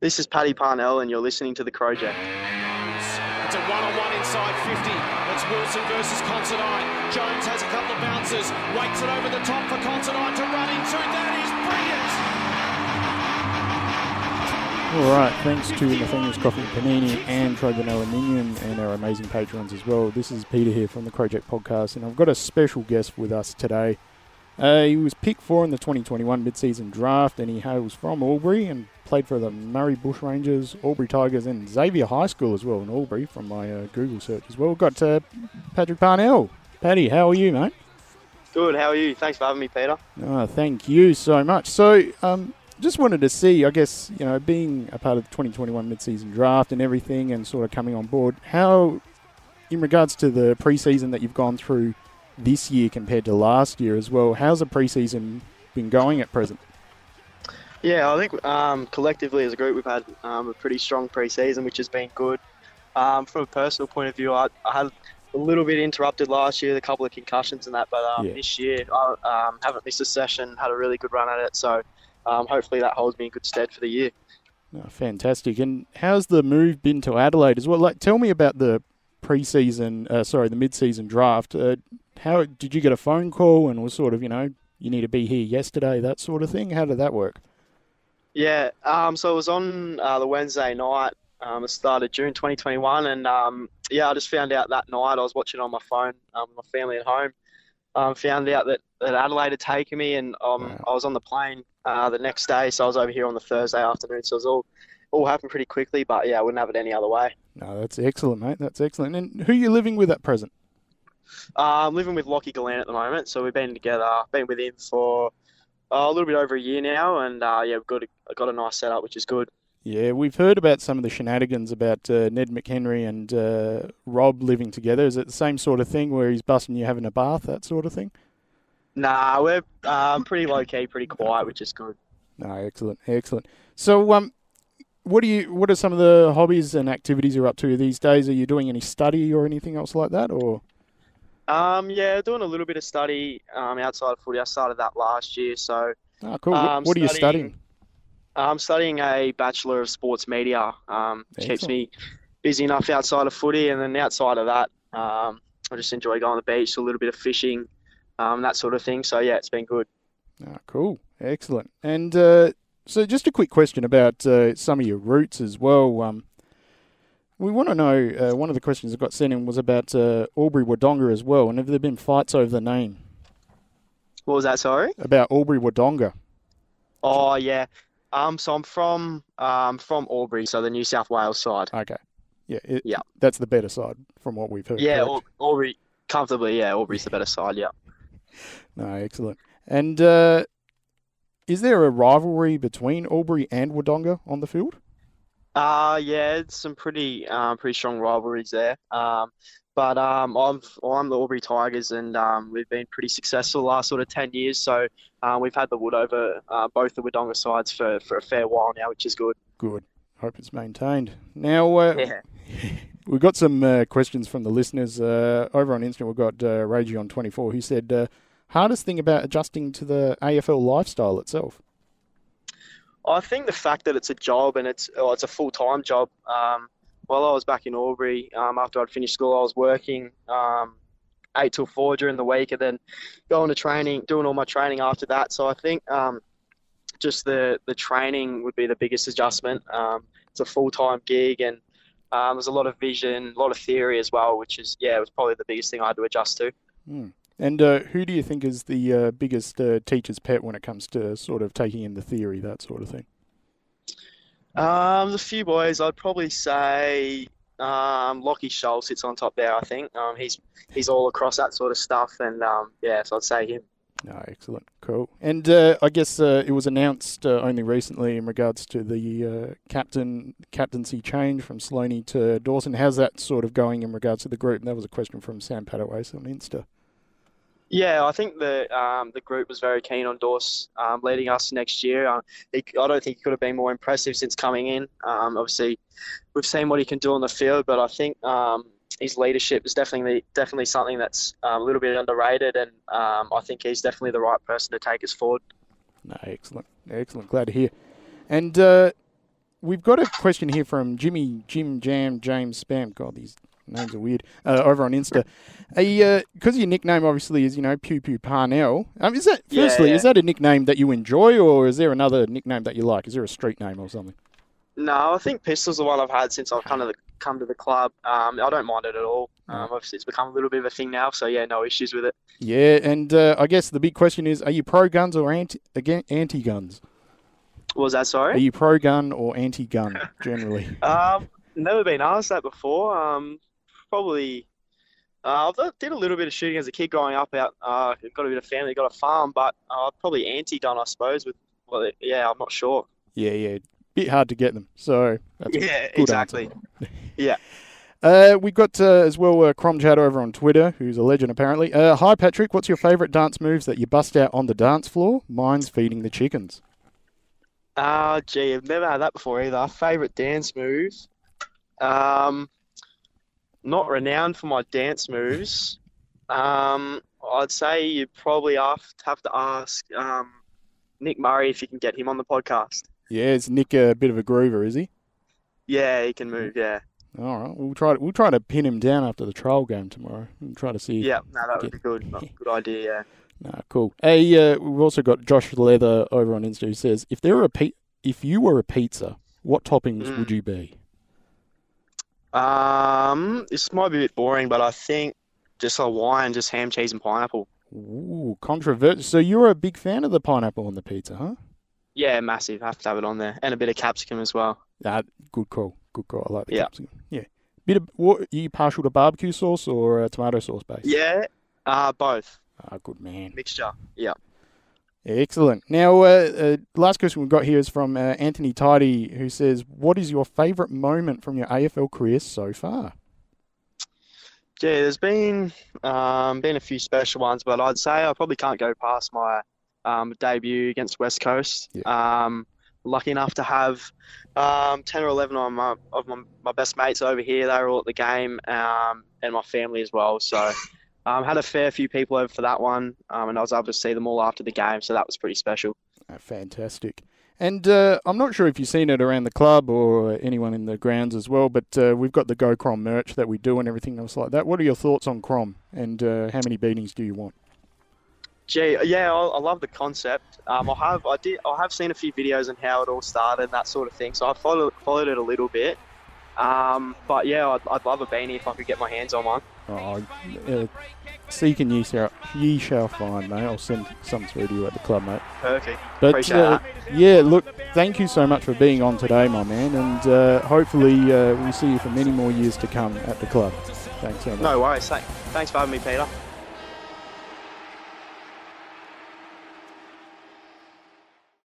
This is Paddy Parnell, and you're listening to The Crowject. It's a one-on-one inside 50. It's Wilson versus Considine. Jones has a couple of bounces, waits it over the top for Considine to run into. That is brilliant. All right, thanks to Nathaniel's Coffee Panini and Trojan Aluminium and our amazing patrons as well. This is Peter here from the Crowject Podcast, and I've got a special guest with us today. Uh, he was picked for in the 2021 mid-season draft, and he hails from Albury and played for the Murray Bushrangers, Albury Tigers, and Xavier High School as well in Albury from my uh, Google search as well. We've got uh, Patrick Parnell. Paddy, how are you, mate? Good. How are you? Thanks for having me, Peter. Oh, thank you so much. So, um, just wanted to see, I guess, you know, being a part of the 2021 mid-season draft and everything, and sort of coming on board, how, in regards to the preseason that you've gone through this year compared to last year as well. How's the preseason been going at present? Yeah, I think um, collectively as a group we've had um, a pretty strong preseason, which has been good. Um, from a personal point of view, I, I, had a little bit interrupted last year, a couple of concussions and that, but um, yeah. this year I um, haven't missed a session, had a really good run at it, so um, hopefully that holds me in good stead for the year. Oh, fantastic. And how's the move been to Adelaide as well? Like, tell me about the preseason, uh, sorry, the mid-season draft. Uh, how did you get a phone call and was sort of, you know, you need to be here yesterday, that sort of thing? How did that work? Yeah, um, so it was on uh, the Wednesday night. Um, it started June 2021, and um, yeah, I just found out that night. I was watching on my phone, um, my family at home. Um, found out that, that Adelaide had taken me, and um, wow. I was on the plane uh, the next day. So I was over here on the Thursday afternoon. So it was all all happened pretty quickly, but yeah, I wouldn't have it any other way. No, that's excellent, mate. That's excellent. And who are you living with at present? Uh, I'm living with Lockie Gollant at the moment, so we've been together, been with him for a little bit over a year now, and uh, yeah, we've got a, got a nice setup, which is good. Yeah, we've heard about some of the shenanigans about uh, Ned McHenry and uh, Rob living together. Is it the same sort of thing where he's busting you having a bath, that sort of thing? Nah, we're um, pretty low key, pretty quiet, which is good. No, excellent, excellent. So, um, what do you? What are some of the hobbies and activities you're up to these days? Are you doing any study or anything else like that, or? Um, yeah, doing a little bit of study um, outside of footy. I started that last year, so. Oh, cool. Um, what are you studying? I'm studying a Bachelor of Sports Media. Um, keeps me busy enough outside of footy, and then outside of that, um, I just enjoy going to the beach, a little bit of fishing, um, that sort of thing. So yeah, it's been good. Oh, cool, excellent. And uh, so, just a quick question about uh, some of your roots as well. Um, we want to know, uh, one of the questions that got sent in was about uh, Albury Wodonga as well, and have there been fights over the name? What was that, sorry? About Albury Wodonga. Oh, yeah. Um, so I'm from um, from Albury, so the New South Wales side. Okay. Yeah, it, yeah. That's the better side from what we've heard. Yeah, Al- Albury, comfortably, yeah, Albury's the better side, yeah. No, excellent. And uh, is there a rivalry between Albury and Wodonga on the field? Uh, yeah, it's some pretty um, pretty strong rivalries there. Um, but um, I'm I'm the Albury Tigers, and um, we've been pretty successful the last sort of ten years. So uh, we've had the wood over uh, both the Wodonga sides for, for a fair while now, which is good. Good. Hope it's maintained. Now, uh, yeah. we've got some uh, questions from the listeners uh, over on Instagram. We've got uh, on 24 who said, uh, hardest thing about adjusting to the AFL lifestyle itself. I think the fact that it's a job and it's it's a full time job. Um, while I was back in Albury, um, after I'd finished school, I was working um, eight till four during the week, and then going to training, doing all my training after that. So I think um, just the the training would be the biggest adjustment. Um, it's a full time gig, and um, there's a lot of vision, a lot of theory as well, which is yeah, it was probably the biggest thing I had to adjust to. Mm. And uh, who do you think is the uh, biggest uh, teacher's pet when it comes to sort of taking in the theory, that sort of thing? Um, a few boys. I'd probably say um, Lockie Sholl sits on top there. I think um, he's he's all across that sort of stuff, and um, yeah, so I'd say him. No, excellent, cool. And uh, I guess uh, it was announced uh, only recently in regards to the uh, captain captaincy change from Sloaney to Dawson. How's that sort of going in regards to the group? And that was a question from Sam Padaways on Insta. Yeah, I think the um, the group was very keen on Dorse um, leading us next year. Uh, he, I don't think he could have been more impressive since coming in. Um, obviously, we've seen what he can do on the field, but I think um, his leadership is definitely definitely something that's um, a little bit underrated, and um, I think he's definitely the right person to take us forward. No, excellent, excellent. Glad to hear. And uh, we've got a question here from Jimmy Jim Jam James Spam. God, these names are weird. Uh, over on Insta, because uh, your nickname obviously is you know Pew Pew Parnell. Um, is that Yeah, firstly yeah. is that a nickname that you enjoy, or is there another nickname that you like? Is there a street name or something? No, I think pistol's the one I've had since I've kind of come to the club. Um, I don't mind it at all. Um, obviously, it's become a little bit of a thing now, so yeah, no issues with it. Yeah, and uh, I guess the big question is: Are you pro guns or anti again anti guns? Was that, sorry? Are you pro gun or anti gun generally? Um, never been asked that before. Um, probably. Uh, I did a little bit of shooting as a kid growing up. Out, uh, got a bit of family, got a farm, but uh, probably anti-gun, I suppose. With well, yeah, I'm not sure. yeah, yeah, bit hard to get them. So Yeah, good exactly. yeah. Uh, we got uh, as well uh, Crom Chat over on Twitter, who's a legend apparently. Uh, hi Patrick, what's your favourite dance moves that you bust out on the dance floor? Mine's feeding the chickens. Uh, gee, I've never had that before either. Favorite dance move? Um, not renowned for my dance moves. Um, I'd say you probably have have to ask um, Nick Murray if you can get him on the podcast. Yeah, is Nick a bit of a groover, is he? Yeah, he can move. Yeah, All right, we'll try. To, we'll try to pin him down after the trial game tomorrow. We'll try to see. yeah, no, that would be good. Good idea. Yeah. Nah, cool. Hey, uh, we've also got Josh Leather over on Insta who says, if there were a pe- if you were a pizza, what toppings Mm. would you be? Um, this might be a bit boring, but I think just a wine, just ham, cheese, and pineapple. Ooh, controversial. So you're a big fan of the pineapple on the pizza, huh? Yeah, massive. Have to have it on there, and a bit of capsicum as well. Ah, good call. Good call. I like the Yeah. capsicum. Yeah. Bit of what? Are you partial to barbecue sauce or uh, tomato sauce base? Yeah, uh, both Ah, good man. mixture. Yeah. Excellent. Now, uh, uh, last question we've got here is from uh, Anthony Tidy, who says, "What is your favourite moment from your AFL career so far?" Yeah, there's been um, been a few special ones, but I'd say I probably can't go past my um, debut against West Coast. Um, lucky enough to have um, 10 or 11 of my, of my, my best mates over here. They were all at the game, um, and my family as well. So um, had a fair few people over for that one, um, and I was able to see them all after the game. So that was pretty special. Ah, fantastic. And uh, I'm not sure if you've seen it around the club or anyone in the grounds as well, but uh, we've got the Go Crom merch that we do and everything else like that. What are your thoughts on Crom and uh, how many beatings do you want? Gee, yeah, I, I love the concept. Um, I have, I did, I have seen a few videos on how it all started and that sort of thing. So I followed followed it a little bit. Um, but yeah, I'd, I'd love a beanie if I could get my hands on one. Oh, uh, seek and ye shall, ye shall find, mate. I'll send some through to you at the club, mate. Perfect. But Appreciate uh, yeah, look, thank you so much for being on today, my man, and uh, hopefully uh, we'll see you for many more years to come at the club. Thanks so much. No worries. Thanks for having me, Peter.